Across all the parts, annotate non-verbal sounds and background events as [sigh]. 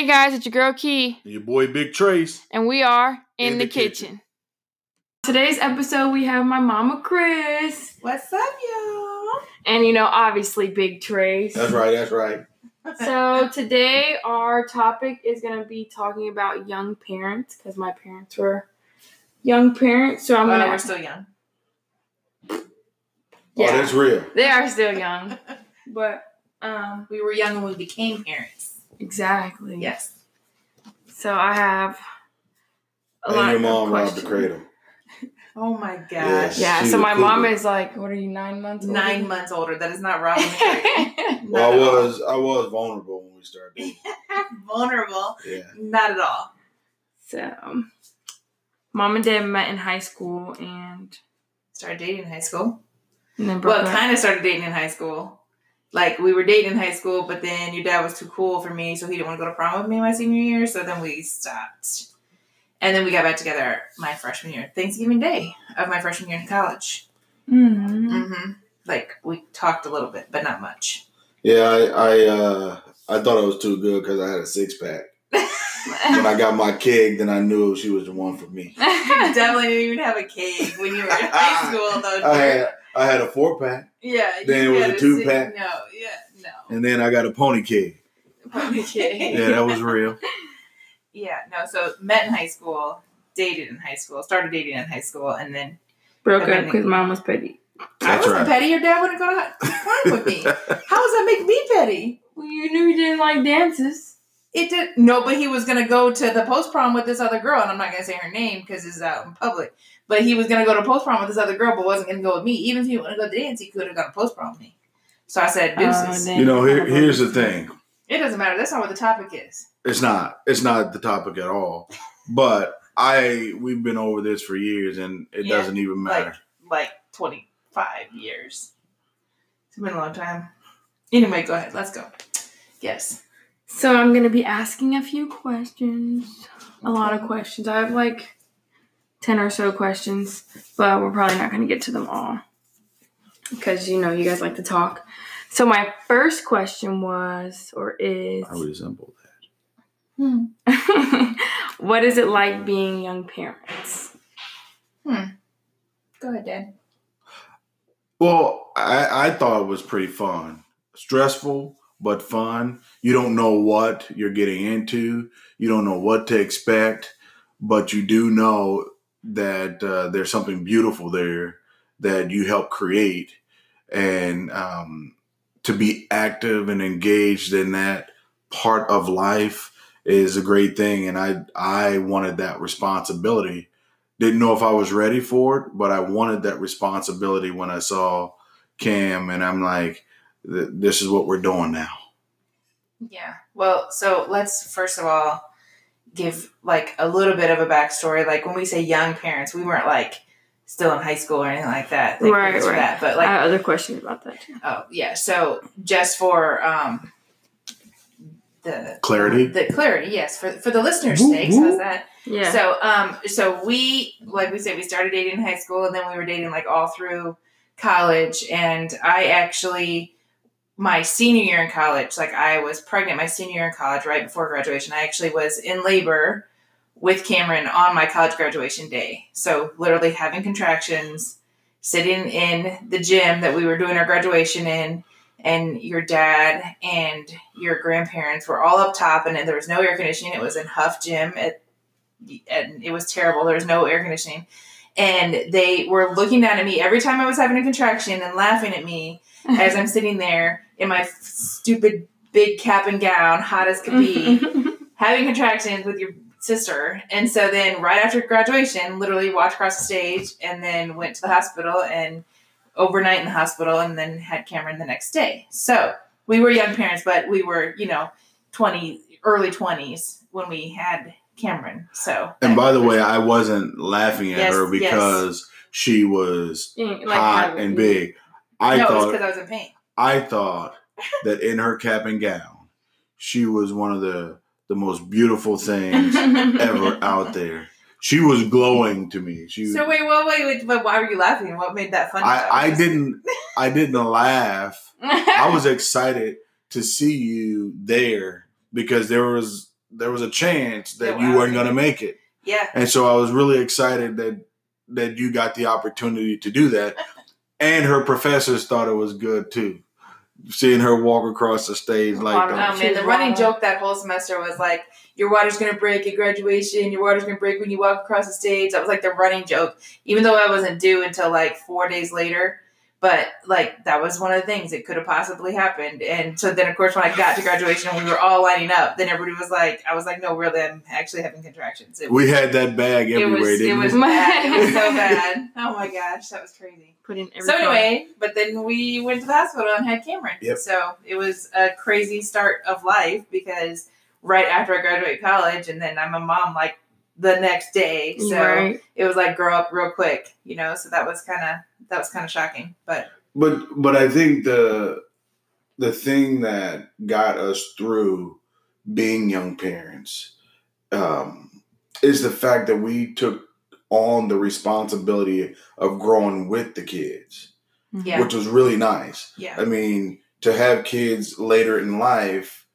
Hey guys, it's your girl Key, And your boy Big Trace. and we are in, In the, the kitchen. kitchen. Today's episode, we have my mama Chris, What's up, y'all? and you know, obviously Big Trace. That's right, that's right. So [laughs] today, our topic is gonna be talking about young parents because my parents were young parents. So I'm Well, gonna. we're still young. Oh, yeah, that's real. they are still young, [laughs] but um, We were young when we became parents. Exactly. Yes. So I have a lot And your of mom robbed the cradle. Oh my gosh. Yes. Yeah, so a my mom is like, what are you, nine months? older? Nine months older. That is not robbing [laughs] the cradle. Well, I Not all. was I was vulnerable when we started dating. [laughs] vulnerable. Yeah. Not at all. So, um, mom and dad met in high school and, Started dating in high school. and then broke Well, up. kind of started dating in high school. Like we were dating in high school, but then your dad was too cool for me, so he didn't want to go to prom with me my senior year. So then we stopped, and then we got back together my freshman year, Thanksgiving Day of my freshman year in college. Mhm. hmm Like we talked a little bit, but not much. Yeah, I I uh I thought I was too good because I had a six pack. When I got my keg, then I knew she was the one for me. [laughs] You definitely didn't even have a cake when you were in high [laughs] school, though. I had I had a four pack, yeah. then it was a two sit- pack. No, yeah, no. and then I got a pony keg. Okay. [laughs] Yeah, that was real. [laughs] Yeah, no. So met in high school, dated in high school, started dating in high school, and then broke up because mom was petty. I That's wasn't right. petty. Your dad wouldn't go to prom [laughs] with me. How does that make me petty? Well, you knew you didn't like dances. It did no, but he was gonna go to the post prom with this other girl, and I'm not gonna say her name because it's out in public. But he was gonna go to post prom with this other girl, but wasn't gonna go with me. Even if he wanted to go to dance, he could have gone to post prom with me. So I said, deuces. Oh, you know, here, here's the thing. it doesn't matter. That's not what the topic is. It's not. It's not the topic at all. But I we've been over this for years, and it Yeah, doesn't even matter. Like 25 years. It's been a long time. Anyway, go ahead. Let's go. Yes. So I'm gonna be asking a few questions. A lot of questions. I have like ten or so questions, but we're probably not gonna get to them all because you know you guys like to talk. So my first question was, or is, I resemble that. Hmm. [laughs] what is it like being young parents? Hmm. Go ahead, Dad. Well, I, I thought it was pretty fun. Stressful, but fun. You don't know what you're getting into. You don't know what to expect, but you do know that uh, there's something beautiful there that you help create. And um, to be active and engaged in that part of life is a great thing. And I, I wanted that responsibility didn't know if I was ready for it, but I wanted that responsibility when I saw Cam, and I'm like, this is what we're doing now. Yeah. Well, so let's first of all give like a little bit of a backstory. Like when we say young parents, we weren't like still in high school or anything like that. Thank Right, right. That. But I like, have other questions about that too. oh yeah. So just for um the Clarity? the clarity, yes, for for the listeners' Woo, sakes, woo. how's that? Yeah. So um so we like we said we started dating in high school and then we were dating like all through college and I actually my senior year in college like I was pregnant my senior year in college right before graduation I actually was in labor with Cameron on my college graduation day. So literally having contractions sitting in the gym that we were doing our graduation in and your dad and your grandparents were all up top and there was no air conditioning it was in huff gym at and it was terrible. There was no air conditioning. And they were looking down at me every time I was having a contraction and laughing at me [laughs] as I'm sitting there in my f- stupid big cap and gown, hot as could be, [laughs] having contractions with your sister. And so then right after graduation, literally walked across the stage and then went to the hospital and overnight in the hospital and then had Cameron the next day. So we were young parents, but we were, you know, 20, early 20s when we had Cameron. So And by the way, I wasn't laughing at Yes, her yes. because she was Like, hot and big. I no, it's thought because I was in pain. I thought that in her cap and gown, she was one of the the most beautiful things ever [laughs] out there. She was glowing to me. She So wait, well, wait, wait, but why were you laughing? What made that funny? I, I didn't I didn't [laughs] laugh. I was excited to see you there because there was there was a chance that Yeah, you wow. weren't going to make it. Yeah. And so I was really excited that that you got the opportunity to do that. and her professors thought it was good too. Seeing her walk across the stage like Wow. that. Oh man, the running joke that whole semester was like, "Your water's gonna break at graduation. Your water's gonna break when you walk across the stage." That was like the running joke, even though I wasn't due until like four days later. But like that was one of the things that could have possibly happened. And so then, of course, when I got to graduation and we were all lining up, then everybody was like, "I was like, no, really, I'm actually having contractions." It, We had that bag it everywhere, was it didn't was we? bad. It was so [laughs] bad. Oh my gosh, that was crazy. Put in every So anyway, but then we went to the hospital and had Cameron. Yep. So it was a crazy start of life because right after I graduated college, and then I'm a mom like the next day. So right. it was like grow up real quick, you know. So that was kind of that was kind of shocking, but But but I think the the thing that got us through being young parents um, is the fact that we took on the responsibility of growing with the kids, yeah, which was really nice. yeah, I mean, to have kids later in life,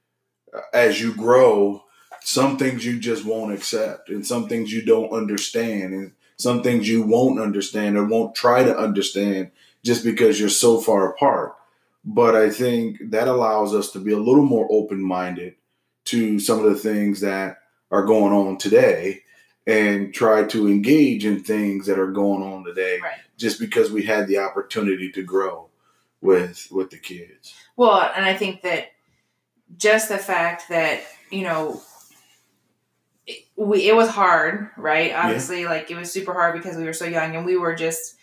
uh, as you grow, some things you just won't accept, and some things you don't understand, and some things you won't understand or won't try to understand just because you're so far apart. But I think that allows us to be a little more open minded to some of the things that are going on today and try to engage in things that are going on today right. just because we had the opportunity to grow with with the kids. Well, and I think that just the fact that you know we it was hard, right? Obviously, like it was super hard because we were so young and we were just.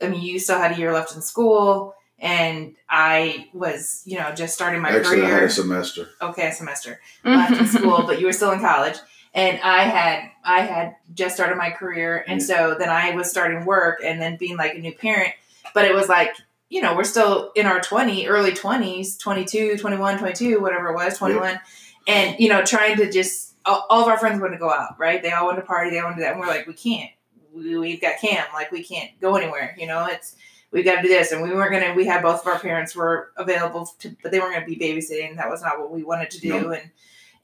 I mean, you still had a year left in school, and I was, you know, just starting my Actually, I had a semester. okay, a semester mm-hmm. left in school, but you were still in college. And I had I had just started my career, and so then I was starting work, and then being like a new parent. But it was like you know we're still in our 20 early 20s 22 21 22 whatever it was 21 and you know trying to just all, all of our friends wanted to go out right? They all wanted to party they wanted to do that and we're like we can't. We, we've got cam like we can't go anywhere you know? It's we've got to do this. And we weren't gonna we had both of our parents were available to but they weren't gonna be babysitting that was not what we wanted to do No. and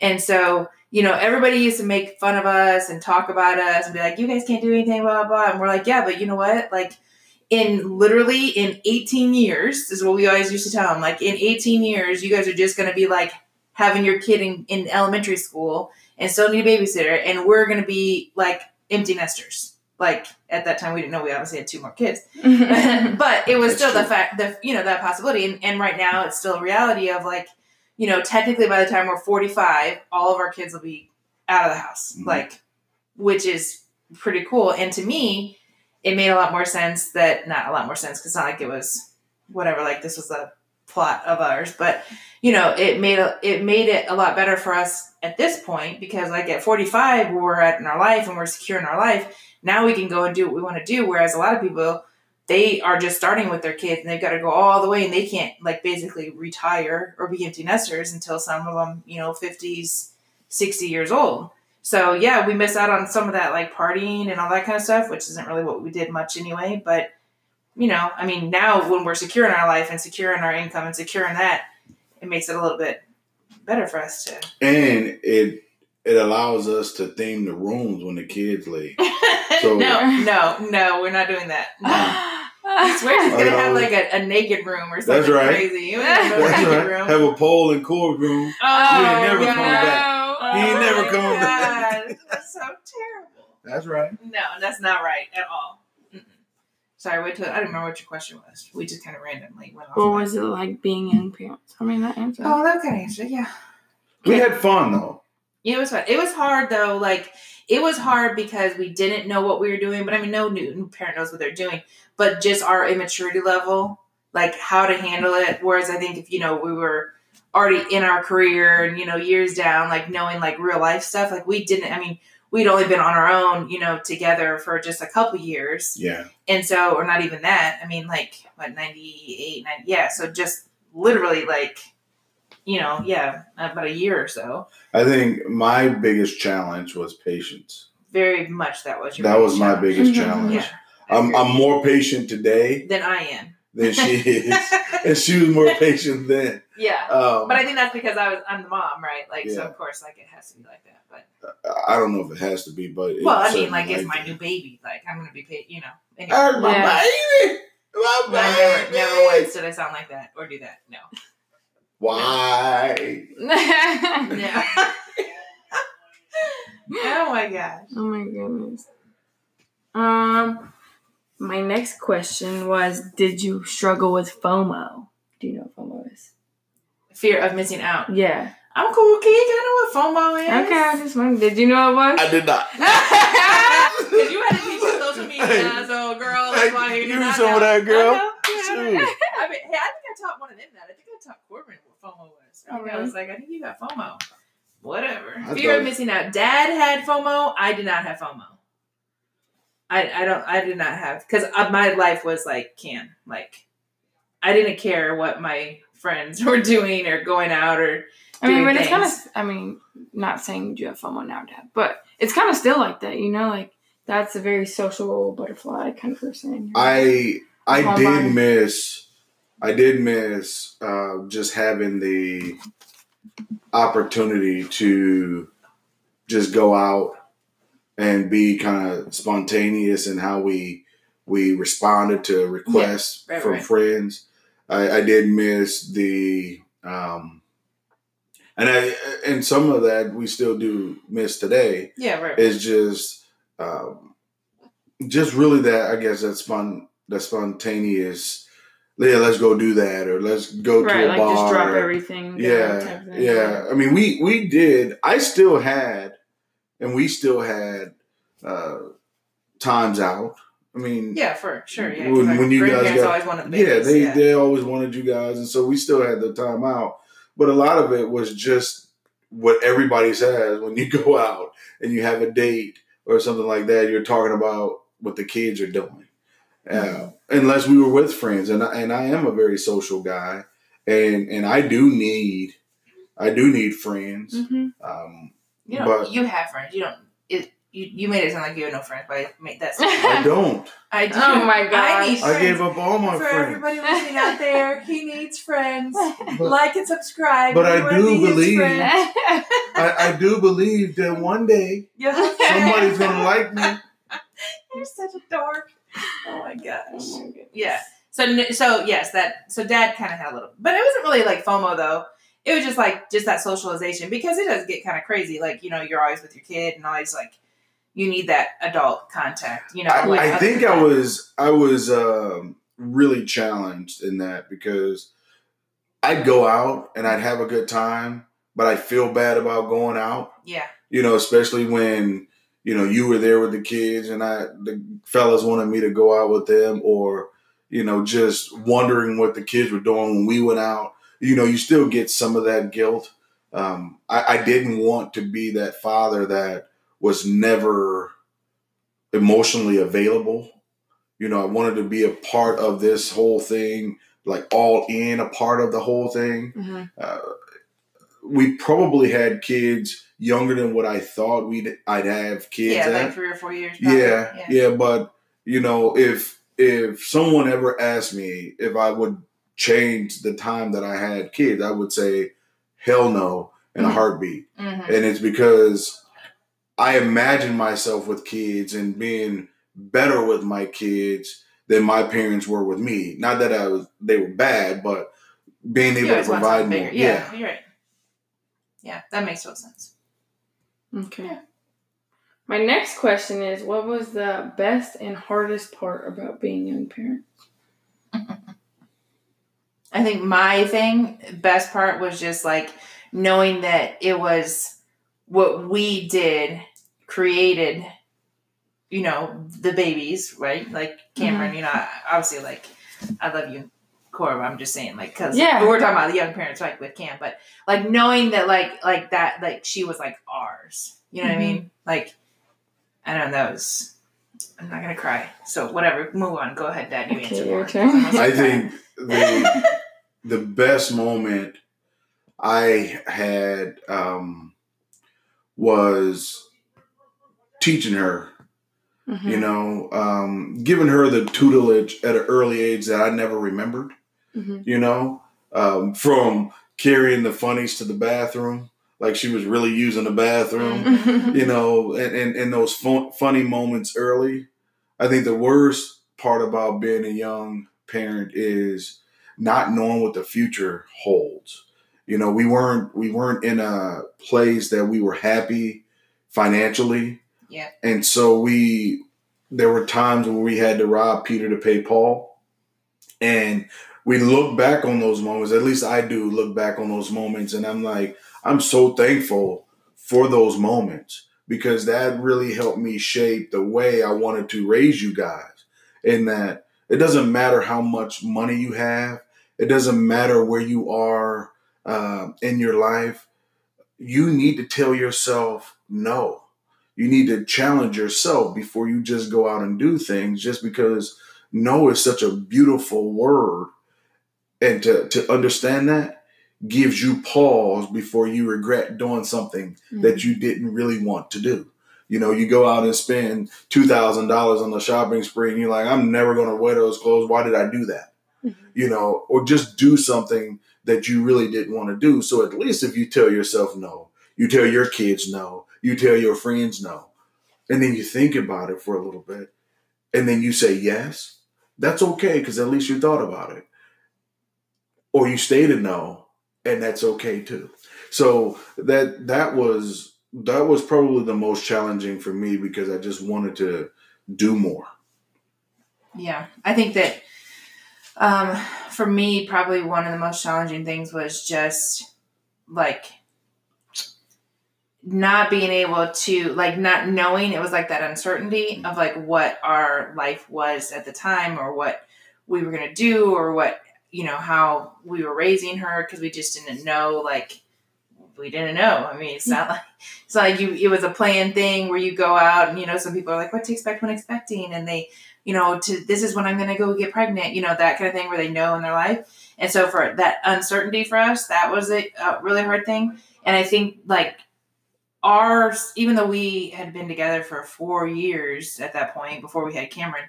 and so you know everybody used to make fun of us and talk about us and be like you guys can't do anything blah blah blah and we're like yeah but you know what? Like in literally in 18 years this is what we always used to tell them like in 18 years you guys are just going to be like having your kid in, in elementary school and still need a babysitter and we're going to be like empty nesters. Like at that time we didn't know we obviously had two more kids. [laughs] But it was That's still the fact the you know that possibility and, and right now it's still a reality of like you know technically by the time we're 45 all of our kids will be out of the house. Mhm. like which is pretty cool. And to me it made a lot more sense that not a lot more sense because not like it was whatever like this was a plot of ours but you know it made it made it a lot better for us at this point because like at 45 we're at in our life and we're secure in our life. Now we can go and do what we want to do whereas a lot of people they are just starting with their kids and they've got to go all the way and they can't like basically retire or be empty nesters until some of them you know 50s 60 years old. So yeah we miss out on some of that like partying and all that kind of stuff which isn't really what we did much anyway but you know i mean now when we're secure in our life and secure in our income and secure in that it makes it a little bit better for us to And it it allows us to theme the rooms when the kids leave. [laughs] So- no no no we're not doing that no. [laughs] I swear she's gonna Oh, have like a, a naked room or something That's right. crazy. You ain't gonna That's have a naked right. room. Have a pole and cord room. oh, You ain't never God. coming back. Oh, He ain't oh never my coming back. That's so terrible. That's right. No, that's not right at all. Sorry, wait till I don't remember what your question was. We just kind of randomly went off. What of was it like being young parents? I mean, that answer. Oh, that kind of answer. Yeah. We had fun though. Yeah, it was fun. It was hard though. Like it was hard because we didn't know what we were doing. But I mean, no new, new parent knows what they're doing. But just our immaturity level, like how to handle it. Whereas I think if you know we were already in our career and you know years down, like knowing like real life stuff, like we didn't. I mean, we'd only been on our own, you know, together for just a couple years, Yeah. and so or not even that. I mean, like what 98, 90, yeah. So just literally like. You know, yeah, about a year or so. I think my biggest challenge was patience. very much that was your That was biggest my biggest [laughs] challenge. yeah I I'm. I'm more patient today than I am than she is, [laughs] and she was more patient then. yeah. Um, But I think that's because I was I'm the mom, right? Like so of course like it has to be like that. But I don't know if it has to be, but it well, I mean certainly like it's like my new baby. Like I'm gonna be paid, you know. Anyway. My Yeah. baby, my I never, baby. never once did I sound like that or do that. No. Why? [laughs] Yeah. [laughs] oh my gosh. Oh my goodness. Um, my next question was, did you struggle with FOMO? Do you know what FOMO is? Fear of missing out. Yeah. I'm cool, kid. I know what FOMO is. Okay, I was just wondering. Did you know what it was? I did not. [laughs] Because you had to teach us social media, so girl, that's why you Hey, did you not some know. of that, girl. Uh-huh. I know. Yeah, [laughs] I mean, hey, I think I taught one of them that. I think I taught Corbin what FOMO was. Oh, I, Oh, think I was like, I think you got FOMO. Whatever. I Fear of missing out. Dad had FOMO. I did not have FOMO. I, I don't I did not have because my life was like can like I didn't care what my friends [laughs] were doing or going out or I mean, doing but it's kind of. I mean, not saying you have FOMO now, Dad, but it's kind of still like that, you know? Like, that's a very social butterfly kind of person. I I Homebody. did miss I did miss uh, just having the opportunity to just go out and be kind of spontaneous in how we we responded to requests right, from right. friends. I, I did miss the um, and I and some of that we still do miss today yeah right is just um, just really that I guess that spon that spontaneous yeah let's go do that or let's go right, to a like bar just drop everything. yeah yeah I mean we we did I still had and we still had uh, times out I mean yeah for sure yeah When- when you guys got- always wanted the yeah, they yeah. they always wanted you guys, and so we still had the time out. But a lot of it was just what everybody says when you [laughs] go out and you have a date or something like that. You're talking about what the kids are doing, uh, unless we were with friends. And I, and I am a very social guy, and and I do need I do need friends. hmm Um, you know but- you have friends you don't it you, you made it sound like you have no friends but I made that [laughs] I don't. I do Oh my I I gave up all my for friends. everybody listening out there [laughs] he needs friends [laughs] But- like and subscribe But I do be believe- I, I do believe that one day somebody's gonna like me. You're such a dork. Oh my gosh. Oh my goodness. Yeah. So so yes, that so dad kind of had a little, but it wasn't really like FOMO though. It was just like just that socialization because it does get kind of crazy. Like you know, you're always with your kid and always like you need that adult contact. You know, I, like I think than I was I was um, really challenged in that because I'd go out and I'd have a good time, but I feel bad about going out. Yeah. You know, especially when you know you were there with the kids and I the fellas wanted me to go out with them, or you know just wondering what the kids were doing when we went out. You know, you still get some of that guilt. Um, I, I didn't want to be that father that was never emotionally available. You know, I wanted to be a part of this whole thing, like all in a part of the whole thing. Mhm. Uh, we probably had kids younger than what I thought we'd I'd have kids Yeah, at. like three or four years. yeah, yeah. yeah, but you know, if if someone ever asked me if I would change the time that I had kids, I would say hell no in a Mhm. heartbeat Mhm. and it's because I imagine myself with kids and being better with my kids than my parents were with me. Not that I was they were bad, but being able to provide something more. Yeah. Yeah, you're right. Yeah, that makes total sense. Okay. Yeah. My next question is what was the best and hardest part about being young parent? I think my thing, best part was just like knowing that it was what we did created, you know, the babies, right? Like Cameron, mm-hmm. you know, obviously, like, I love you, Cora, but I'm just saying, like, because Yeah. we're talking about the young parents, like, with Cam, but like knowing that, like, like that, like, she was like ours, you know what I mm-hmm. mean? Like, I don't know, that was, I'm not gonna cry. So, whatever, move on. Go ahead, Dad, you Okay, answer your more. turn. I'm almost I like think [laughs] the the best moment I had um, was teaching her Mhm. You know, um, giving her the tutelage at an early age that I never remembered. Mhm. You know, um, from carrying the funnies to the bathroom, like she was really using the bathroom. Mhm. You know, and, and, and those fun, funny moments early. I think the worst part about being a young parent is not knowing what the future holds. You know, we weren't we weren't in a place that we were happy financially. Yeah. And so we there were times where we had to rob Peter to pay Paul. And we look back on those moments, at least I do look back on those moments and I'm like, I'm so thankful for those moments because that really helped me shape the way I wanted to raise you guys. In that it doesn't matter how much money you have, it doesn't matter where you are uh, in your life. You need to tell yourself no. You need to challenge yourself before you just go out and do things just because no is such a beautiful word. And to, to understand that gives you pause before you regret doing something that you didn't really want to do. You know, you go out and spend two thousand dollars on the shopping spree, and you're like, "I'm never going to wear those clothes. Why did I do that?" Mhm. You know, or just do something that you really didn't want to do. So at least if you tell yourself no, you tell your kids no, you tell your friends no, and then you think about it for a little bit, and then you say yes, that's okay because at least you thought about it, or you stated no, and that's okay too. So that that was that was probably the most challenging for me because I just wanted to do more. Yeah, I think that um, for me, probably one of the most challenging things was just like not being able to like not knowing it was like that uncertainty of like what our life was at the time or what we were going to do or what you know how we were raising her because we just didn't know like we didn't know. I mean it's not like it's not like you it was a planned thing where you go out and you know some people are like what to expect when expecting? And they you know to this is when i'm going to go get pregnant you know that kind of thing where they know in their life. And so for that uncertainty for us that was a, a really hard thing. And i think like ours even though we had been together for four years at that point before we had cameron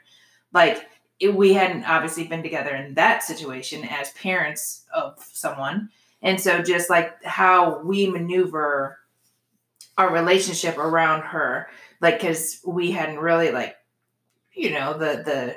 like it, we hadn't obviously been together in that situation as parents of someone and so just like how we maneuver our relationship around her like because we hadn't really like you know the the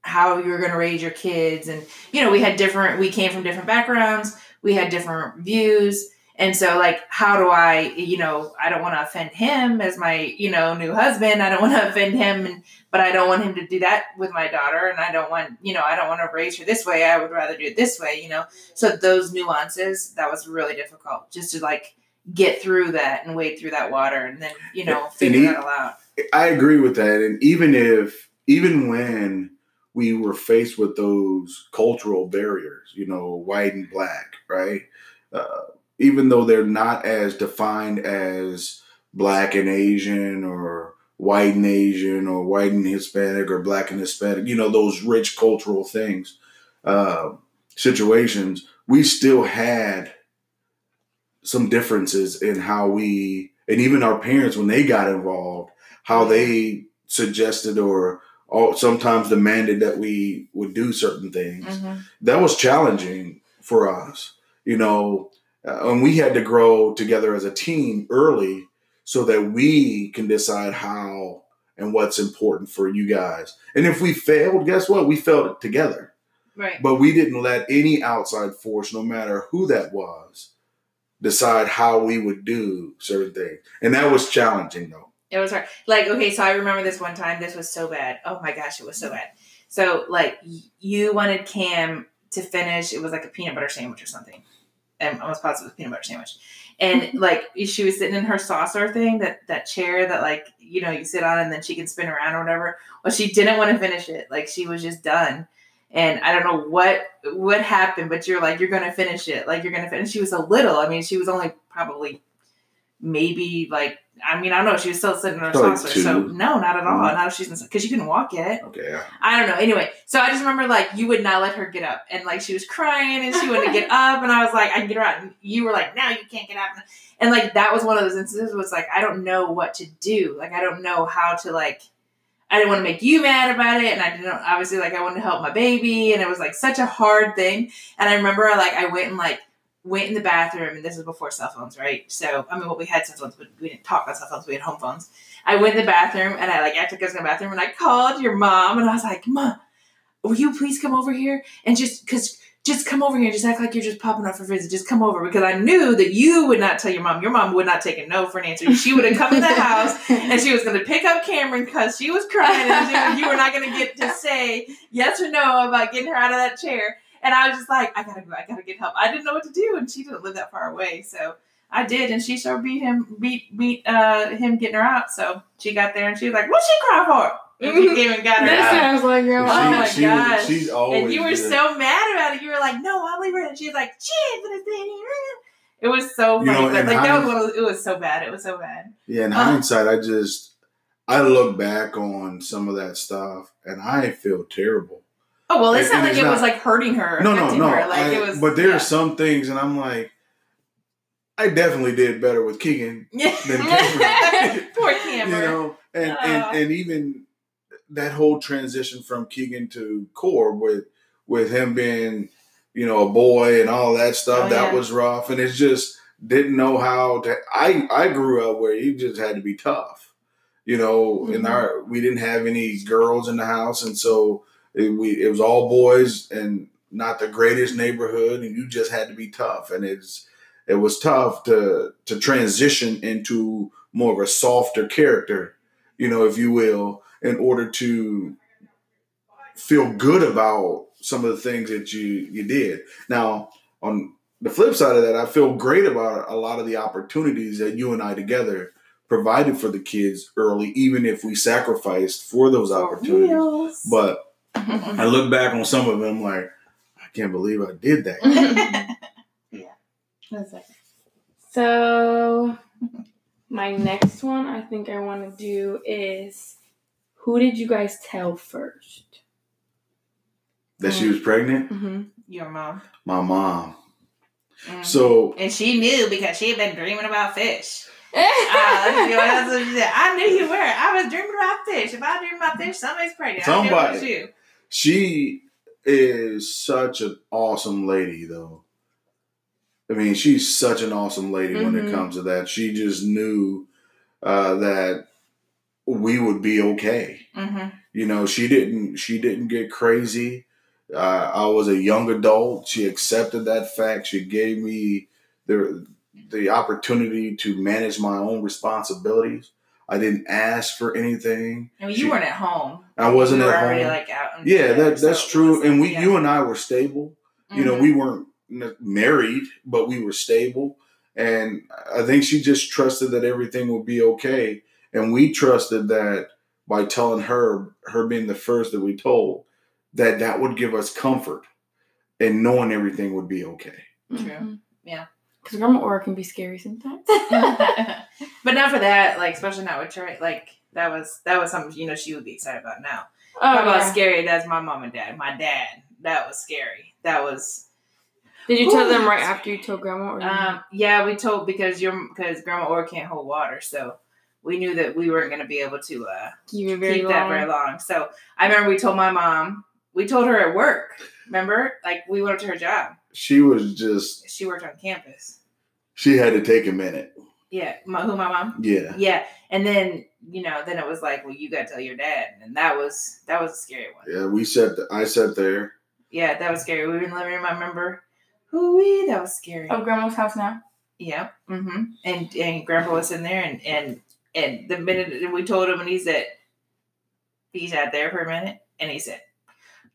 how you were going to raise your kids and you know we had different we came from different backgrounds we had different views and so like how do i you know i don't want to offend him as my you know new husband. I don't want to [laughs] offend him and but i don't want him to do that with my daughter. And i don't want you know i don't want to raise her this way. I would rather do it this way you know? So those nuances that was really difficult just to like get through that and wade through that water and then you know figure that all out. I agree with that. And even if, even when we were faced with those cultural barriers, you know, white and black, right? Uh, even though they're not as defined as black and Asian or white and Asian or white and Hispanic or black and Hispanic, you know, those rich cultural things, uh, situations, we still had some differences in how we, and even our parents, when they got involved, how they suggested or all, sometimes demanded that we would do certain things. Mhm. That was challenging for us, you know, uh, and we had to grow together as a team early so that we can decide how and what's important for you guys. And if we failed, guess what? We failed it together. right But we didn't let any outside force, no matter who that was, decide how we would do certain things. And that was challenging though. It was hard. Like, okay, so I remember this one time. This was so bad. Oh my gosh, it was so bad. So, like, y- you wanted Cam to finish. It was like a peanut butter sandwich or something. I'm almost positive it was a peanut butter sandwich. And [laughs] like, she was sitting in her saucer thing, that that chair that like you know you sit on and then she can spin around or whatever. Well, she didn't want to finish it. Like, she was just done. And I don't know what what happened, but you're like, you're gonna finish it. Like, you're gonna finish. She was a little. I mean, she was only probably maybe like I mean I don't know she was still sitting in her saucer so no not at all mm-hmm. not if she's because she couldn't walk yet Okay. yeah. I don't know anyway so I just remember like you would not let her get up and like she was crying and she wanted to get [laughs] up and I was like I can get her out and you were like no you can't get up and like that was one of those instances was like I don't know what to do like I don't know how to like I didn't want to make you mad about it, and I didn't obviously like I wanted to help my baby, and it was like such a hard thing. And I remember like I went and like went in the bathroom, and this was before cell phones, right? So I mean, well, we had cell phones, but we didn't talk on cell phones. We had home phones. I went in the bathroom, and I like acted like I was in the bathroom, and I called your mom, and I was like, "Mom, will you please come over here and just because." Just come over here and just act like you're just popping up for a visit. Just come over because I knew that you would not tell your mom. Your mom would not take a no for an answer. She would have come in the house [laughs] and she was going to pick up Cameron because she was crying and she, you were not going to get to say yes or no about getting her out of that chair. And I was just like, I gotta go, I gotta get help. I didn't know what to do, and she didn't live that far away, so I did, and she sure beat him, beat beat uh him getting her out. So she got there, and she was like, "What's she cry for?" And she [laughs] came and got her That out. sounds like your Oh She- my she- gosh. she's always And you were good. so mad about it. You were like, "No, I'll leave her." And she's like, "Shit, but it's in here." It was so You know, but like that was one it was so bad. It was so bad. Yeah, in Uh. hindsight, I just I look back on some of that stuff and I feel terrible. Oh well, not and like it was like hurting her, No, no, no. her. Like I- it was, but there yeah. are some things, and I'm like, I definitely did better with Keegan [laughs] than [laughs] [laughs] Cameron. Poor you know, and, Aw. and and even that whole transition from Keegan to Core with with him being, you know, a boy and all that stuff, Oh, that yeah. was rough, and it's just didn't know how to. I I grew up where you just had to be tough, you know. In Mhm. our we didn't have any girls in the house, and so it, we it was all boys and not the greatest neighborhood, and you just had to be tough, and it's it was tough to to transition into more of a softer character, you know, if you will, in order to feel good about some of the things that you you did. Now, on the flip side of that, I feel great about a lot of the opportunities that you and I together provided for the kids early, even if we sacrificed for those opportunities. But [laughs] I look back on some of them like, I can't believe I did that. [laughs] That's it. So, my next one I think I want to do is who did you guys tell first? that she was pregnant. Mm-hmm. Your mom. My mom. Mhm. So and she knew because she had been dreaming about fish. [laughs] You know, that's what she said. I knew you were. I was dreaming about fish. If I dream about fish, somebody's pregnant. I knew it was Somebody. you. She is such an awesome lady, though. I mean, she's such an awesome lady when it Mhm. comes to that. She just knew uh, that we would be okay. Mm-hmm. You know, she didn't. She didn't get crazy. Uh, I was a young adult. She accepted that fact. She gave me the the opportunity to manage my own responsibilities. I didn't ask for anything. I mean, She- you weren't at home. I wasn't you were at already home. like out. Yeah, together, that that's so it true. And we, yeah. you and I were stable. You know, we mm-hmm. weren't married, but we were stable. And I think she just trusted that everything would be okay. And we trusted that by telling her, her being the first that we told, that that would give us comfort and knowing everything would be okay. True. Mm-hmm. Yeah. Because grandma Aura can be scary sometimes. [laughs] but not for that. Like, especially not with Trey. Like that was that was something you know she would be excited about now. oh, Talk about yeah. scary. That's my mom and dad. My dad. That was scary. That was Did you tell them right after you told grandma? Or Um, yeah, we told because your because Grandma Or can't hold water, so we knew that we weren't going to be able to uh, were very keep that very long. So I remember we told my mom. We told her at work. Remember, like we went up to her job. She was just, She worked on campus. she had to take a minute. Yeah, my, who my mom? Yeah. Yeah, and then you know, then it was like, well, you got to tell your dad, and that was that was a scary one. Yeah. We sat, I sat there. Yeah, that was scary. We were in the living room. I remember. Hoo that was scary. Of grandma's house now. Yeah. Mm-hmm. And and Grandpa was in there, and and and the minute we told him, and he said, he sat there for a minute, and he said,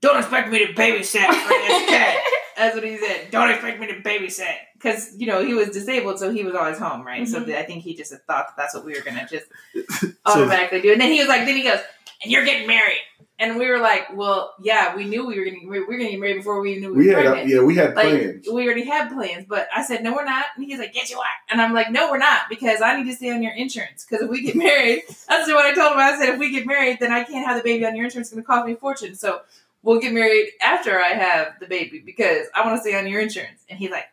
"Don't expect me to babysit for this [laughs] kid." That's what he said. Don't expect me to babysit because you know he was disabled, so he was always home, right? So Mhm. th- I think he just thought that that's what we were gonna just [laughs] So- automatically do. And then he was like, then he goes, "And you're getting married," and we were like, "Well, yeah, we knew we were gonna we were gonna get married before we knew we, We were had, pregnant." yeah, we had like plans. we already had plans, but I said no, we're not. And he's like, yes, you are. And I'm like, no, we're not because I need to stay on your insurance. Because if we get [laughs] married, that's what I told him. I said, if we get married, then I can't have the baby on your insurance. It's going to cost me a fortune. So we'll get married after I have the baby because I want to stay on your insurance. And he's like,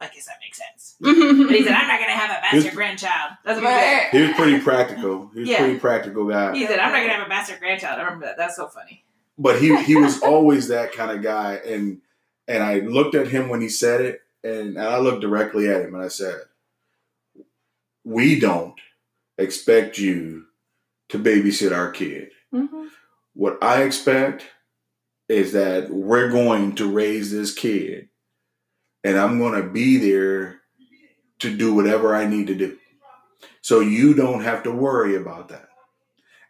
I guess that makes sense. [laughs] But he said, I'm not gonna have a bastard His- grandchild. That's what he said. He was pretty practical. He was Yeah. pretty practical guy. He said, I'm not gonna have a bastard grandchild. I remember that. That's so funny. but he he was [laughs] always that kind of guy and and I looked at him when he said it and, and I looked directly at him and I said we don't expect you to babysit our kid Mhm. what I expect is that we're going to raise this kid and I'm going to be there to do whatever I need to do so you don't have to worry about that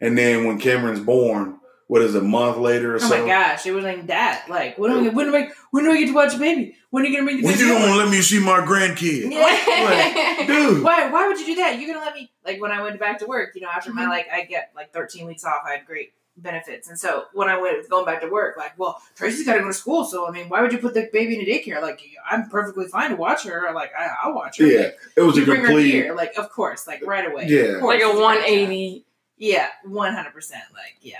and then when Cameron's born what is it, a month later or Oh so my gosh, it wasn't like that. Like, when do I, when do I, when do I get to watch a baby? When are you gonna bring the When you over? gonna let me see my grandkid? [laughs] Yeah. Dude. Why? Why would you do that? You're gonna let me like when I went back to work. You know, after my Mhm. like I get like 13 weeks off. I had great benefits, and so when I went going back to work, like, well, Tracy's got to go to school, so I mean, why would you put the baby in a daycare? Like, I'm perfectly fine to watch her. Like, I, I'll watch her. Yeah, it was a bring her complete. here, like, of course, like right away. Yeah. Of course, like a it's great 180. Yeah, 100. percent Like, yeah,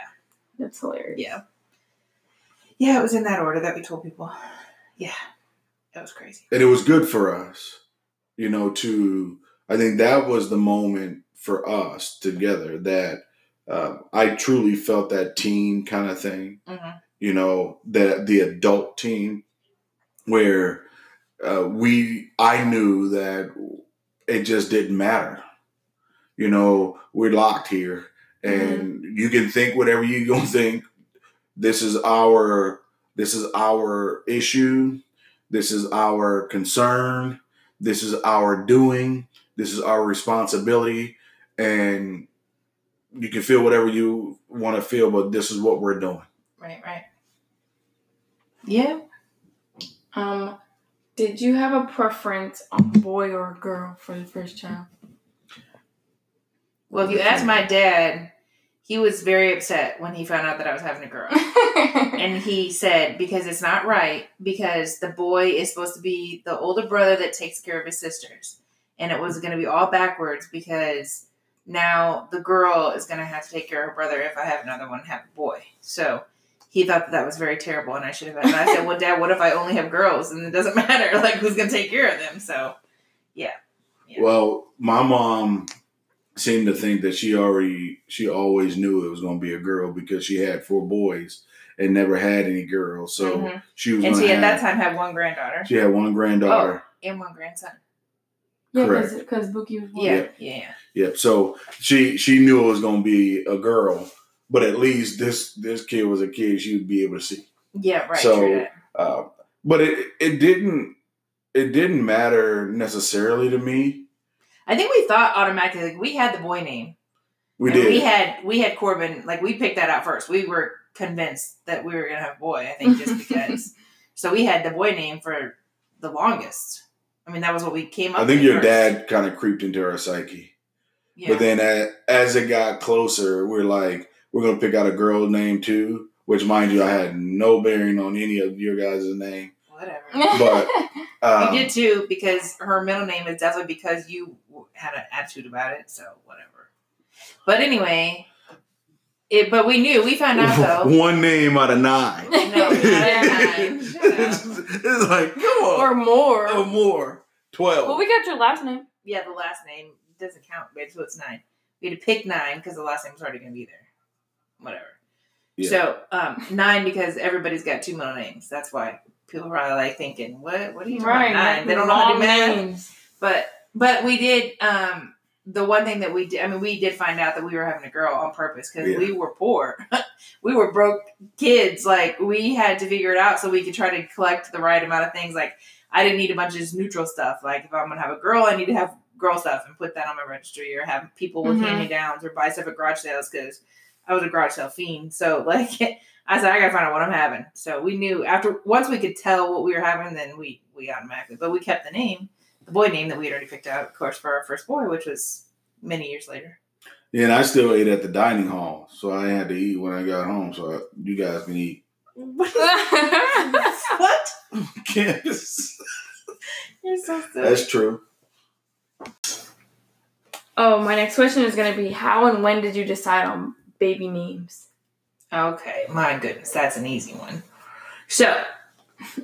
That's hilarious. yeah, yeah. It was in that order that we told people. Yeah, that was crazy. and it was good for us, you know. To I think that was the moment for us together that um, I truly felt that team kind of thing. hmm You know, that the adult team where uh, we I knew that it just didn't matter. You know, we're locked here, and you can think whatever you gonna [laughs] think. This is our this is our issue. This is our concern. This is our doing. This is our responsibility, and you can feel whatever you want to feel, but this is what we're doing. Right, right. Yeah. Um, did you have a preference on boy or girl for the first child? Well, if you ask my dad, he was very upset when he found out that I was having a girl. [laughs] and he said, because it's not right, because the boy is supposed to be the older brother that takes care of his sisters. And it was going to be all backwards because now the girl is going to have to take care of her brother if I have another one, have a boy. So he thought that that was very terrible and I should have. And I said, well, dad, what if I only have girls and it doesn't [laughs] matter? Like, who's going to take care of them? So, Yeah. Well, my mom seemed to think that she already she always knew it was going to be a girl because she had four boys and never had any girls. So Mhm. she was and she at that time had one granddaughter She had one granddaughter. and one grandson. Yeah, Correct. because Bookie was born. Yeah, Yeah. yeah, yeah. So she she knew it was going to be a girl, but at least this this kid was a kid she would be able to see. Yeah, right. So. Uh, but it it didn't it didn't matter necessarily to me. I think we thought automatically like we had the boy name. We and did. We had we had Corbin like we picked that out first. We were convinced that we were gonna have a boy. I think just [laughs] because. so we had the boy name for the longest. I mean that was what we came up. I think your first. dad kind of creeped into our psyche. Yeah. But then a- as it got closer, we're like, we're gonna pick out a girl name too. Which, mind you, I had no bearing on any of your guys' name. whatever. But, [laughs] Um, you did too because her middle name is definitely because you had an attitude about it. So whatever. But anyway, it. But we knew we found out though. [laughs] one name out of nine. No, not [laughs] at nine. It's, it's like, come on, or more. or more. Twelve. well, we got your last name. Yeah, the last name doesn't count, babe, so it's nine. We had to pick nine because the last name was already going to be there. Whatever. Yeah. So um, nine because everybody's got two middle names. That's why people are probably like thinking, "What? What are you talking Right. about nine? They don't know how to do long math." names. But but we did. Um, the one thing that we did, I mean, we did find out that we were having a girl on purpose because Yeah. we were poor. [laughs] we were broke kids. Like we had to figure it out so we could try to collect the right amount of things. Like I didn't need a bunch of just neutral stuff. Like if I'm gonna have a girl, I need to have girl stuff and put that on my registry, or have people with Mhm. hand me downs, or buy stuff at garage sales because I was a garage sale fiend. So [laughs] like. I said I gotta find out what I'm having. So we knew after once we could tell what we were having, then we we automatically. But we kept the name the boy name that we had already picked out, of course, for our first boy, which was many years later. Yeah, and I still ate at the dining hall, so I had to eat when I got home. So I, you guys can eat. [laughs] [laughs] what? Yes, You're so silly. that's true. oh, my next question is going to be how and when did you decide on baby names? Okay, my goodness, that's an easy one. So,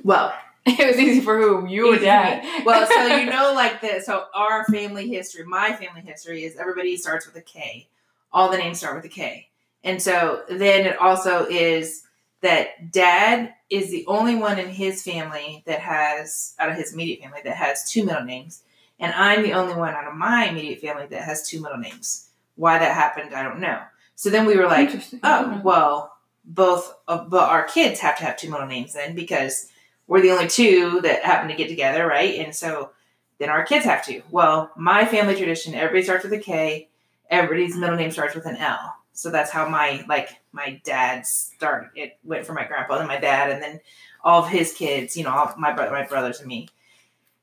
well, [laughs] It was easy for who? You or dad? Well, so you know, like this. So our family history, my family history is everybody starts with a K. All the names start with a K, and so then it also is that dad is the only one in his family that has out of his immediate family that has two middle names, and I'm the only one out of my immediate family that has two middle names. Why that happened, I don't know. So then we were like, oh well both of but our kids have to have two middle names then because we're the only two that happen to get together right? And so then our kids have to. Well my family tradition everybody starts with a k. Everybody's middle name starts with an l. So that's how my like my dad start it went for my grandpa and my dad and then all of his kids you know all my brother my brothers and me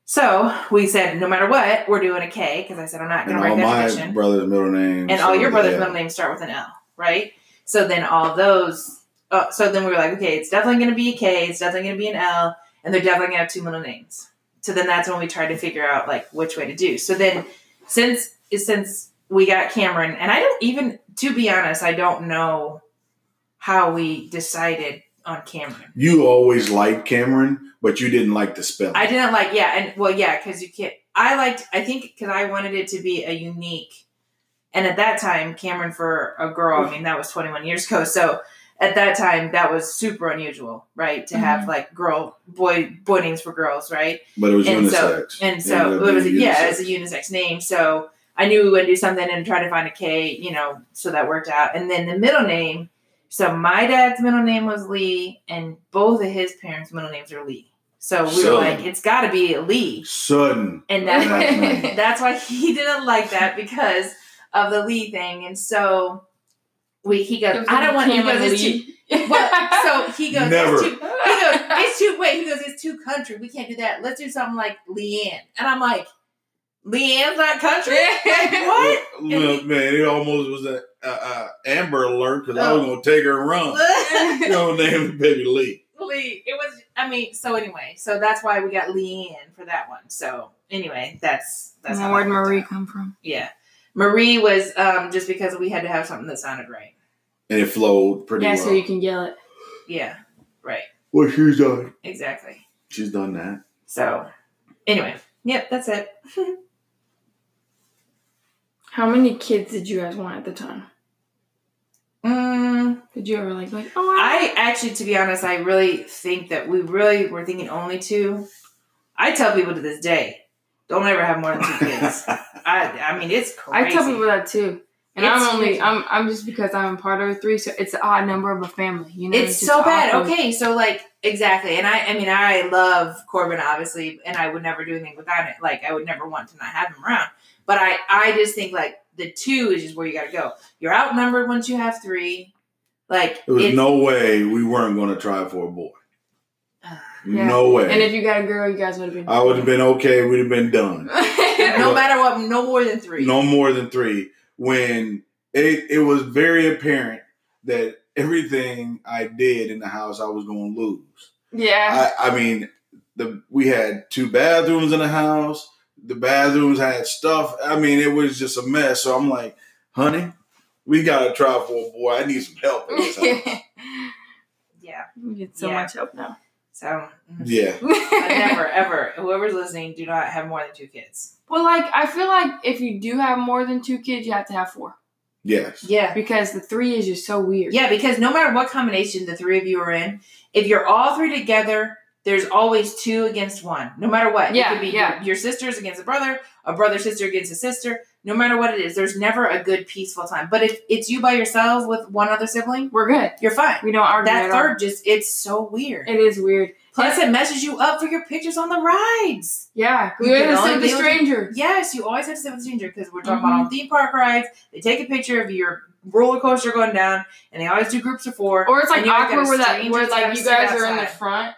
so we said no matter what we're doing a k because i said i'm not going to write that my brother's middle name and all your brother's middle names start with an L, right? So then all those, uh, so then we were like, okay, it's definitely going to be a K, it's definitely going to be an L, and they're definitely going to have two middle names. So then that's when we tried to figure out like which way to do. So then since since we got Cameron, and I don't even, to be honest, I don't know how we decided on Cameron. You always liked Cameron, but you didn't like the spelling. I didn't like, yeah, and well, yeah, because you can't. I liked, I think, because I wanted it to be a unique, and at that time, Cameron for a girl, I mean, that was 21 years ago. So at that time, that was super unusual, right? To have mm-hmm. like girl, boy, boy names for girls, right? but it was and so- unisex. And so up it was, being yeah, unisex. it's a unisex name. So I knew we would do something and try to find a K, you know, so that worked out. And then the middle name, so my dad's middle name was Lee, and both of his parents' middle names are Lee. So we So- were like, it's got to be Lee. Sudden. And that's why, That's nice. that's why he didn't like that because of the Lee thing. And so we he goes, I don't want he goes, it's too, well, so he goes, Never. it's too, he goes, it's too wait, he goes, it's too country. We can't do that. Let's do something like Leanne. And I'm like, Leanne's not country? [laughs] Like, what? Well, man, it almost was an uh, uh, Amber alert because I was Oh. going to take her and run. [laughs] you know, name the baby Lee. Lee. It was I mean, so anyway, so that's why we got Lee in for that one. So anyway, that's that's how Where'd that worked Marie out. come from? Yeah. Marie was um just because we had to have something that sounded right. And it flowed pretty Yeah, well. so you can yell it. Yeah, right. What she's done. Exactly. She's done that. So anyway, yep, that's it. [laughs] How many kids did you guys want at the time? Mm, Did you ever like like oh I actually, to be honest, I really think that we really were thinking only two. I tell people to this day, don't ever have more than two kids. [laughs] I, I mean, it's crazy. I tell people that too. And It's I'm only crazy. I'm I'm just because I'm part of a three, so it's an odd number of a family. You know, It's just so bad. awkward. Okay, so like exactly, and I, I mean, I love Corbin obviously, and I would never do anything without it. Like I would never want to not have him around. But I, I just think like the two is just where you got to go. You're outnumbered once you have three. Like There was no way we weren't going to try for a boy. [sighs] Yeah. No way. And if you got a girl, you guys would have been. I would have been okay. We'd have been done. [laughs] no matter what, no more than three. No more than three. When it, it was very apparent that everything I did in the house, I was going to lose. yeah. I, I mean, the we had two bathrooms in the house. The bathrooms had stuff. I mean, it was just a mess. So I'm like, honey, we gotta try for a boy. I need some help in this [laughs] house. Yeah. we get so Yeah. much help now. So mm, yeah. [laughs] Never ever whoever's listening, do not have more than two kids. Well, like I feel like if you do have more than two kids, you have to have four Yes. Yeah. because the three is just so weird. Yeah, because no matter what combination the three of you are in, if you're all three together, there's always two against one. No matter what. Yeah, it could be yeah. your, your sisters against a brother, a brother sister against a sister. No matter what it is, there's never a good peaceful time. But if it's you by yourself with one other sibling, we're good. you're fine. We don't argue That at all. third just it's so weird. It is weird. Plus it messes you up for your pictures on the rides. Yeah, You have to only save the be with- stranger. Yes, you always have to sit with a stranger because we're talking Mhm. about on theme park rides. They take a picture of your roller coaster going down, and they always do groups of four. Or it's like awkward where that where like you guys are in the outside.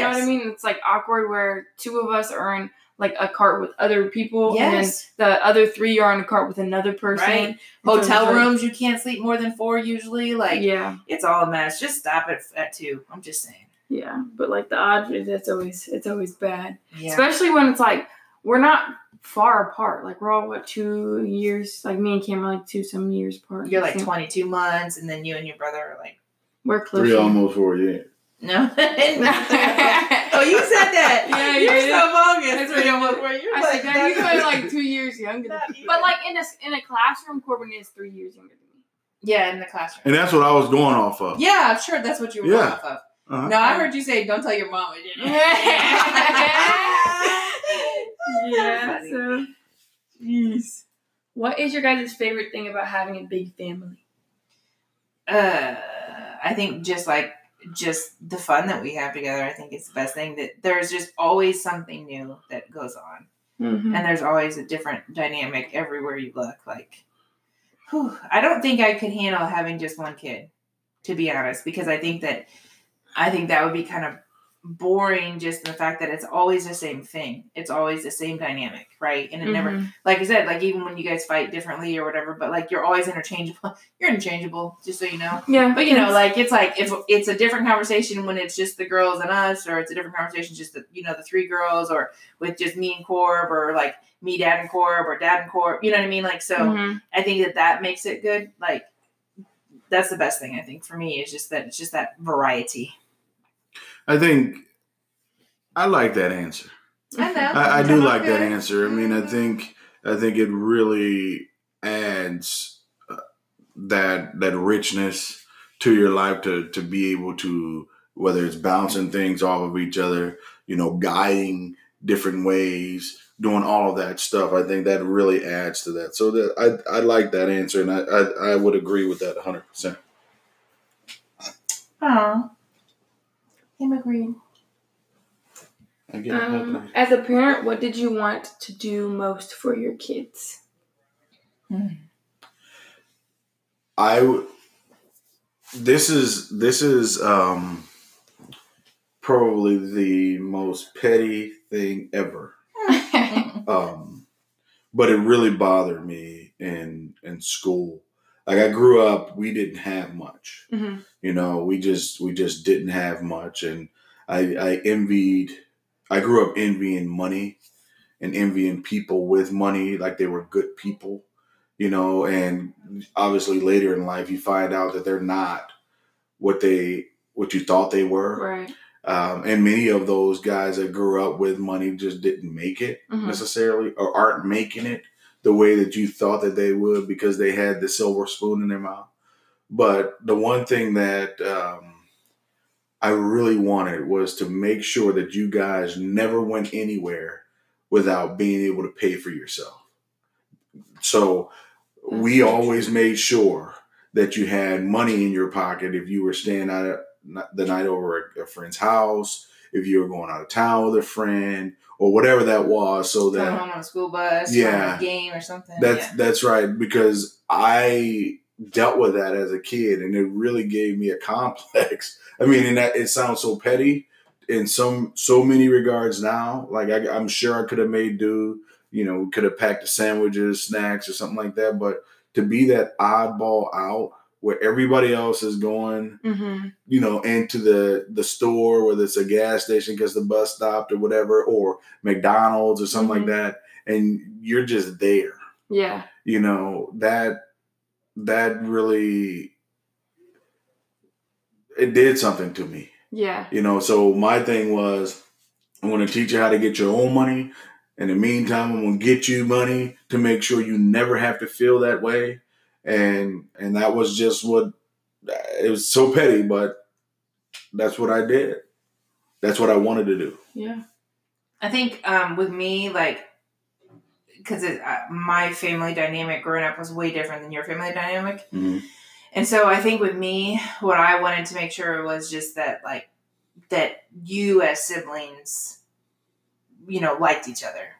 Front. You Yes. know what I mean? It's like awkward where two of us are in like a cart with other people, and then the other three are in a cart with another person. Right. And so it's Hotel like- rooms, you can't sleep more than four usually. Like yeah, it's all a mess. Just stop it at two. I'm just saying. yeah. But like the odd, that's always it's always bad, Yeah. especially when it's like we're not far apart. Like we're all what two years? Like me and Cam are like two some years apart. You're like 22 months, and then you and your brother are like, We're close. Three almost four years. No. [laughs] [laughs] oh, you said that. Yeah, you're yeah, so bogus. That's what your it was. where you're I like, said, "God, he's not like two years younger than me. But like in a in a classroom, Corbin is three years younger than me. yeah, in the classroom. And that's what I was going off of. Yeah, I'm sure that's what you were Yeah. going off of. Uh-huh. No, I heard you say, "Don't tell your mama." Didn't you? [laughs] yeah. Funny. So, jeez. What is your guys' favorite thing about having a big family? uh, I think just like just the fun that we have together, I think is the best thing. That there's just always something new that goes on, Mm-hmm. and there's always a different dynamic everywhere you look. Like, whew, I don't think I could handle having just one kid, to be honest, because I think that I think that would be kind of boring just in the fact that it's always the same thing. It's always the same dynamic, right? And it never like I said, like even when you guys fight differently or whatever, but like you're always interchangeable. [laughs] You're interchangeable, just so you know. Yeah. But you know, like it's like if it's a different conversation when it's just the girls and us, or it's a different conversation just the you know the three girls, or with just me and Corb, or like me, Dad and Corb, or Dad and Corb. You know what I mean? Like so, Mhm. I think that that makes it good. Like that's the best thing I think for me is just that it's just that variety. I think I like that answer. I know. I, I do like on, that answer. I mean, I Mhm. think I think it really adds uh, that that richness to your life to to be able to whether it's bouncing things off of each other, you know, guiding different ways, doing all of that stuff. I think that really adds to that. So that I I like that answer, and I I, I would agree with that hundred percent. Aw. Him agreed. Um, as a parent, what did you want to do most for your kids? I w- this is this is um probably the most petty thing ever. [laughs] Um but it really bothered me in in school. Like I grew up, we didn't have much. hmm You know, we just we just didn't have much and I I envied I grew up envying money and envying people with money like they were good people, you know, and obviously later in life you find out that they're not what they what you thought they were. Right. Um, and many of those guys that grew up with money just didn't make it Mhm. necessarily or aren't making it the way that you thought that they would because they had the silver spoon in their mouth. But the one thing that um, I really wanted was to make sure that you guys never went anywhere without being able to pay for yourself. So we always made sure that you had money in your pocket if you were staying out the night over at a friend's house, if you were going out of town with a friend, or whatever that was, so Going that home on a school bus, Yeah. game or something. that's yeah. that's right because I dealt with that as a kid, and it really gave me a complex. [laughs] I mean, and that it sounds so petty in some so many regards now. Like I, I'm sure I could have made do. You know, could have packed the sandwiches, snacks, or something like that. But to be that oddball out where everybody else is going, hmm you know, into the the store, whether it's a gas station because the bus stopped or whatever, or McDonald's or something like Mhm. that, and you're just there Yeah. you know that that really it did something to me Yeah. you know so my thing was i'm going to teach you how to get your own money in the meantime i'm going to get you money to make sure you never have to feel that way and and that was just what it was so petty but that's what i did that's what i wanted to do Yeah. I think um, with me, like, because uh, my family dynamic growing up was way different than your family dynamic. And so I think with me, what I wanted to make sure was just that, like, that you as siblings, you know, liked each other.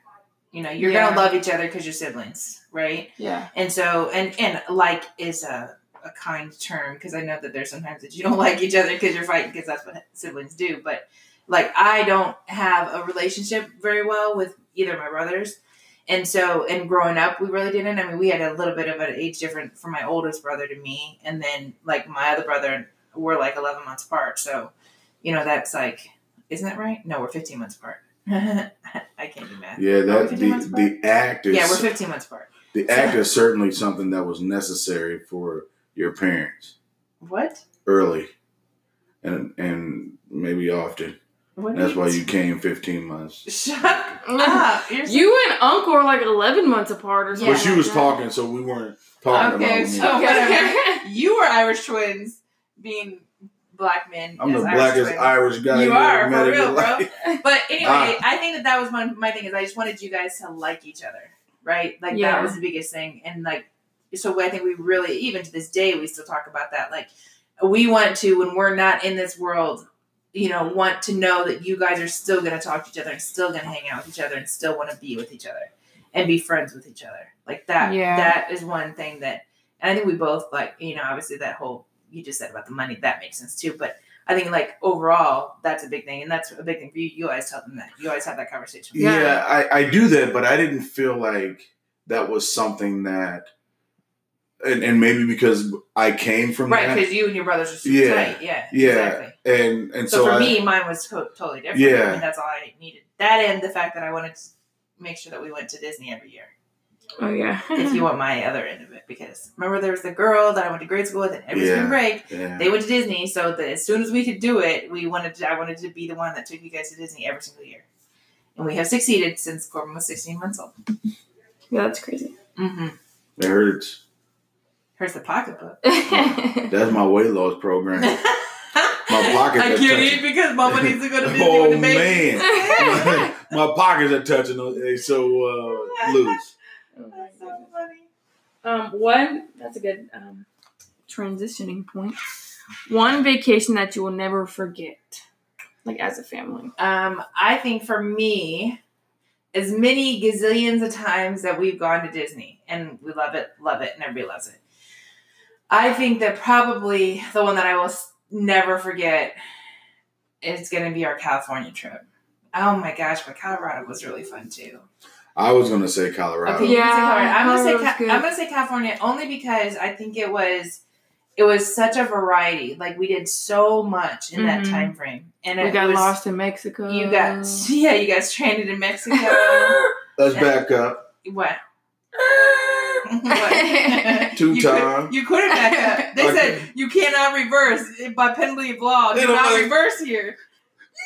You know, you're Yeah. gonna love each other because you're siblings, right? Yeah. And so, and and like is a a kind term because I know that there's sometimes that you don't [laughs] like each other because you're fighting because that's what siblings do. But like I don't have a relationship very well with either of my brothers. And so, and growing up, we really didn't. I mean, we had a little bit of an age difference from my oldest brother to me, and then like my other brother, we're like eleven months apart. So, you know, that's like, isn't that right? No, we're fifteen months apart. [laughs] I can't do math. yeah Are that the, the act is Yeah, we're fifteen months apart. the act is certainly something that was necessary for your parents What? early and and maybe often. What That's why you came 15 months. [laughs] Shut up. You're so- You and Uncle are like eleven months apart or something. Yeah. but she was that. talking, so we weren't talking Okay, about me. so- Okay. whatever. you were Irish twins, being black men. I'm the as Irish blackest twins. Irish guy You you are, for in your real, bro. life. [laughs] [laughs] But anyway, Ah. I think that that was one my thing is I just wanted you guys to like each other, right? Like Yeah. that was the biggest thing, and like so I think we really even to this day we still talk about that. Like we want to when we're not in this world, you know, want to know that you guys are still going to talk to each other and still going to hang out with each other and still want to be with each other and be friends with each other. Like that. Yeah. That is one thing that, and I think we both like. You know, obviously that whole you just said about the money that makes sense too, but. I think like overall, that's a big thing, and that's a big thing for you. You always tell them that. You always have that conversation. Yeah, Yeah. I, I do that, but I didn't feel like that was something that, and, and maybe because I came from Right, because you and your brothers are super Yeah. tight. Yeah, Yeah. exactly. and and So, so, for I, me, mine was to- totally different. Yeah. I mean, that's all I needed. That and the fact that I wanted to make sure that we went to Disney every year. Oh yeah. if you [laughs] want my other end of it, because remember there was the girl that I went to grade school with, and every Yeah. spring break yeah. they went to Disney. So that as soon as we could do it, we wanted to. I wanted to be the one that took you guys to Disney every single year, and we have succeeded since Corbin was 16 months old. yeah, that's crazy. Mm-hmm. it hurts. Hurts the pocketbook. [laughs] That's my weight loss program. [laughs] My pockets I are can't touching. eat because Mama needs to go to [laughs] Disney oh with the baby. man, my pockets are touching. They so uh, loose. That's so funny. Um, one that's a good um, transitioning point. One vacation that you will never forget, like as a family. Um, I think for me, as many gazillions of times that we've gone to Disney and we love it, love it, and everybody loves it. I think that probably the one that I will never forget is going to be our California trip. Oh my gosh, but Colorado was really fun too. I was gonna say Colorado. Okay, you say Yeah, Colorado. I'm gonna say Ca- good. I'm gonna say California only because I think it was it was such a variety. Like we did so much in that Mhm. time frame, and We it got was, lost in Mexico. You got [laughs] yeah, you got stranded in Mexico. [laughs] Let's back up. what? [laughs] What? Two you could- time. You couldn't back up. They Okay. said you cannot reverse by penalty of law. Do And not reverse here.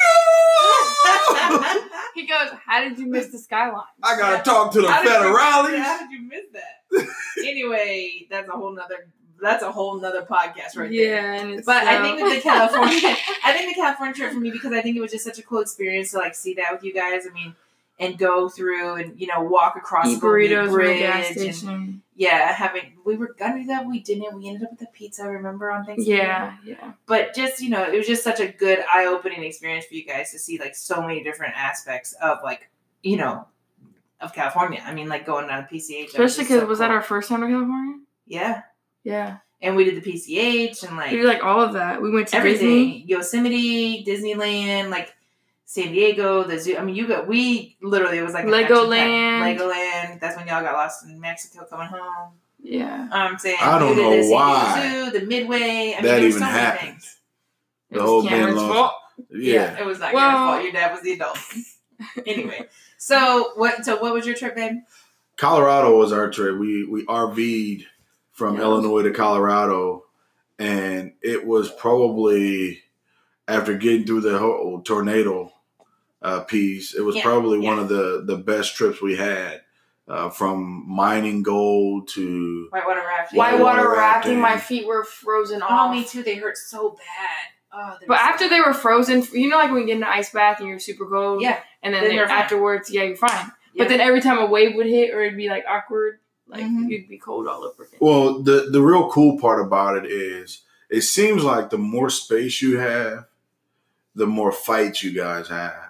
[laughs] He goes, "How did you miss the skyline?" I gotta talk to the How did you- federales. How did you miss that? anyway, that's a whole nother. That's a whole nother podcast right there. Yeah, and it's, But I uh, think that the California, [laughs] I think the California trip for me because I think it was just such a cool experience to like see that with you guys. I mean, and go through and you know walk across eat the Golden Gate burritos the gas Bridge and yeah, having we were gonna do that, we didn't. We ended up with the pizza. I remember on Thanksgiving? Yeah, yeah. But just you know, it was just such a good eye opening experience for you guys to see like so many different aspects of like you know of California. I mean, like going on a PCH, Especially because so was that our first time to California? yeah. Yeah, And we did the PCH and like we did like all of that. We went to everything Disney. Yosemite, Disneyland, like San Diego, the zoo. I mean, you got we literally it was like Legoland. Legoland. That's when y'all got lost in Mexico coming home. Yeah, I'm saying I don't know the San Diego why Zoo, the Midway. I mean, that there even so many happened. things. The whole Ben Cameron's lost. fault. Yeah. it was not Well- your fault. Your dad was the adult. [laughs] anyway, so what? So what was your trip, babe? Colorado was our trip. We we RV'd from Yeah. Illinois to Colorado, and it was probably after getting through the whole tornado uh, piece. It was Yeah, probably yeah. one of the the best trips we had. Uh, from mining gold to Whitewater rafting. Whitewater Whitewater rafting. rafting. My feet were frozen Oh, off. me too. They hurt so bad. Oh, But so after they were frozen, you know, like when you get in an ice bath and you're super cold. Yeah. And then Then you're fine. afterwards, yeah, you're fine. Yeah. But then every time a wave would hit or it'd be like awkward, like Mhm. you'd be cold all over again. Well, the the real cool part about it is it seems like the more space you have, the more fights you guys have.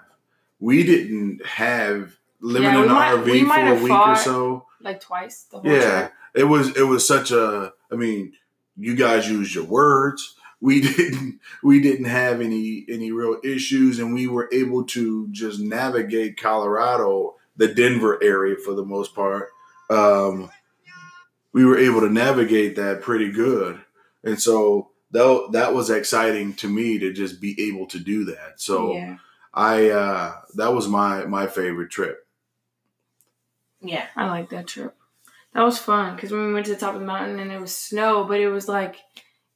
We didn't have living Yeah, in an might- RV for a week or so. Like twice the whole Yeah, trip. it was it was such a. I mean, you guys used your words. We [laughs] didn't we didn't have any any real issues, and we were able to just navigate Colorado, the Denver area for the most part. Um, we were able to navigate that pretty good, and so that that was exciting to me to just be able to do that. So yeah, I uh, that was my my favorite trip. yeah. I like that trip. That was fun because when we went to the top of the mountain and it was snow, but it was like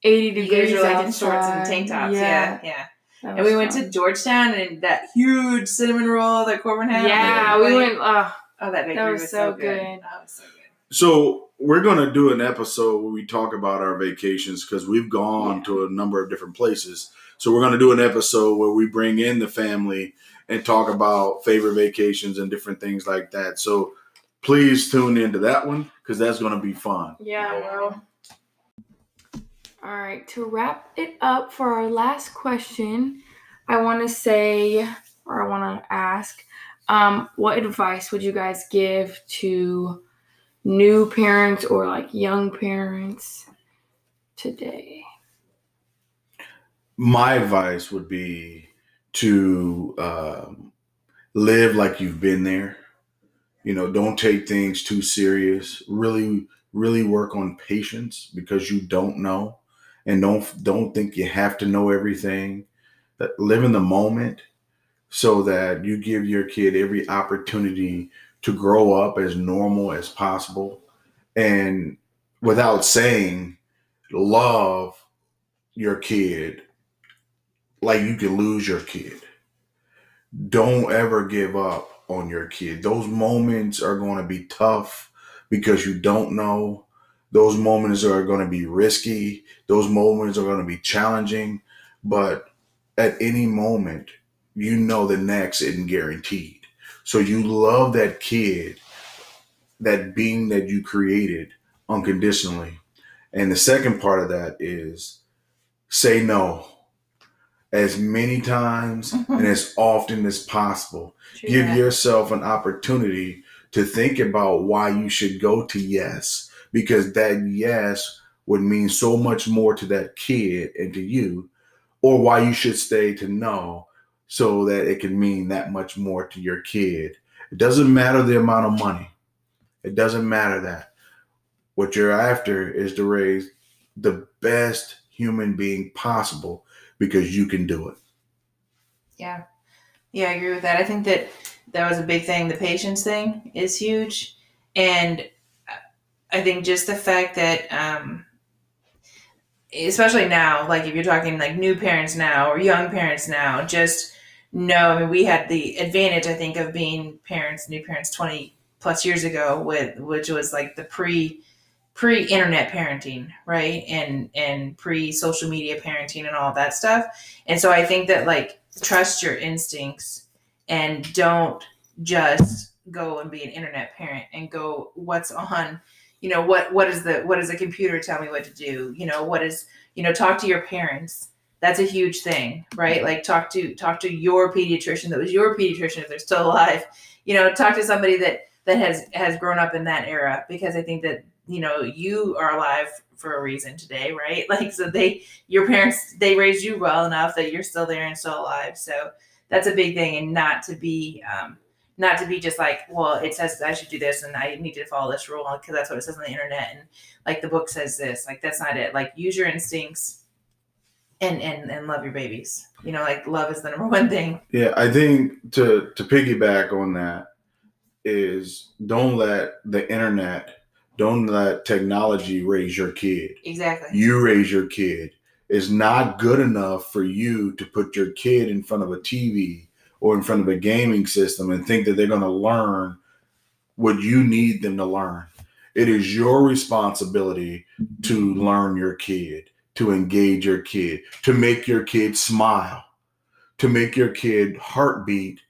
80 You degrees guys were like in shorts and tank tops. Yeah, yeah. that And was we went to Georgetown and that huge cinnamon roll that Corbin had. Yeah, Like, we went. Uh, Oh, that bakery that was, was so so good. good. That was so good. So we're gonna do an episode where we talk about our vacations because we've gone Yeah. to a number of different places. So we're gonna do an episode where we bring in the family and talk about favorite vacations and different things like that. So please tune into that one because that's gonna be fun. yeah, well. All right, to wrap it up for our last question, I want to say, or I want to ask, um, what advice would you guys give to new parents or like young parents today? My advice would be to um, live like you've been there. You know, don't take things too serious. Really, really work on patience because you don't know, and don't don't think you have to know everything. That live in the moment so that you give your kid every opportunity to grow up as normal as possible, and without saying, love your kid like you can lose your kid. Don't ever give up on your kid. Those moments are going to be tough because you don't know. Those moments are going to be risky. Those moments are going to be challenging. But at any moment, you know the next isn't guaranteed. So you love that kid, that being that you created unconditionally. And the second part of that is say no as many times mm-hmm. and as often as possible. Give Yeah. yourself an opportunity to think about why you should go to yes, because that yes would mean so much more to that kid and to you, or why you should stay to no, so that it can mean that much more to your kid. It doesn't matter the amount of money, it doesn't matter that. What you're after is to raise the best human being possible because you can do it. Yeah. Yeah, I agree with that. I think that that was a big thing. The patience thing is huge. And I think just the fact that, um, especially now, like if you're talking like new parents now or young parents now, just know, I mean, we had the advantage, I think, of being parents, new parents 20 plus years ago with, which was like the pre, pre internet parenting, right? And, and pre social media parenting and all that stuff. And so I think that like trust your instincts and don't just go and be an internet parent and go what's on? You know what what is the what does the computer tell me what to do? You know what is you know talk to your parents. That's a huge thing right? Like talk to talk to your pediatrician that was your pediatrician if they're still alive. You know talk to somebody that that has has grown up in that era because i think that you know you are alive for a reason today right? [laughs] Like so they your parents they raised you well enough that you're still there and still alive. So that's a big thing and not to be um not to be just like well it says i should do this and i need to follow this rule because that's what it says on the internet and like the book says this like that's not it. Like use your instincts and and and love your babies. You know like love is the number [laughs] one thing. Yeah, I think to to piggyback on that is don't let the internet, don't let technology raise your kid. exactly You raise your kid. It's not good enough for you to put your kid in front of a TV or in front of a gaming system and think that they're going to learn what you need them to learn. It is your responsibility to learn your kid, to engage your kid, to make your kid smile, to make your kid heartbeat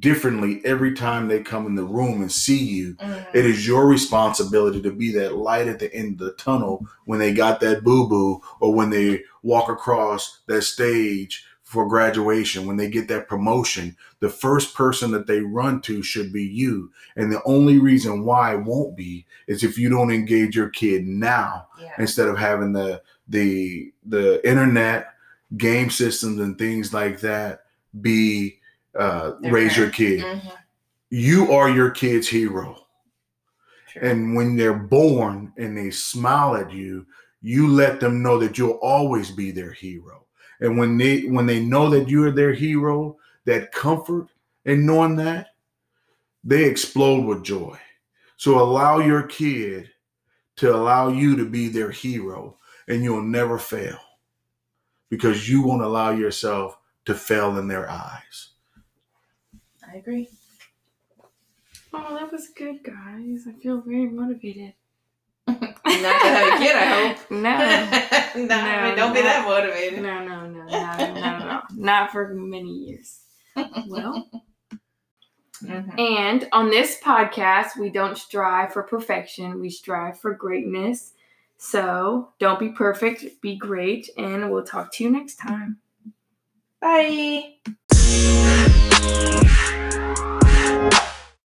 differently every time they come in the room and see you. Mhm. It is your responsibility to be that light at the end of the tunnel when they got that boo boo or when they walk across that stage for graduation, when they get that promotion. The first person that they run to should be you. And the only reason why it won't be is if you don't engage your kid now yeah instead of having the the the internet game systems and things like that be uh, raise your kid. Mhm. You are your kid's hero. True. And when they're born and they smile at you, you let them know that you'll always be their hero. And when they when they know that you are their hero, that comfort and knowing that, they explode with joy. So allow your kid to allow you to be their hero and you'll never fail because you won't allow yourself to fail in their eyes. I agree. Oh, that was good, guys. I feel very motivated. [laughs] Not to have a kid, I hope. [laughs] No. [laughs] no, I mean, don't be that motivated. No, no, no, not, not at all. Not for many years. Well, Mhm. and on this podcast, we don't strive for perfection, we strive for greatness. So don't be perfect, be great, and we'll talk to you next time. Bye. Bye.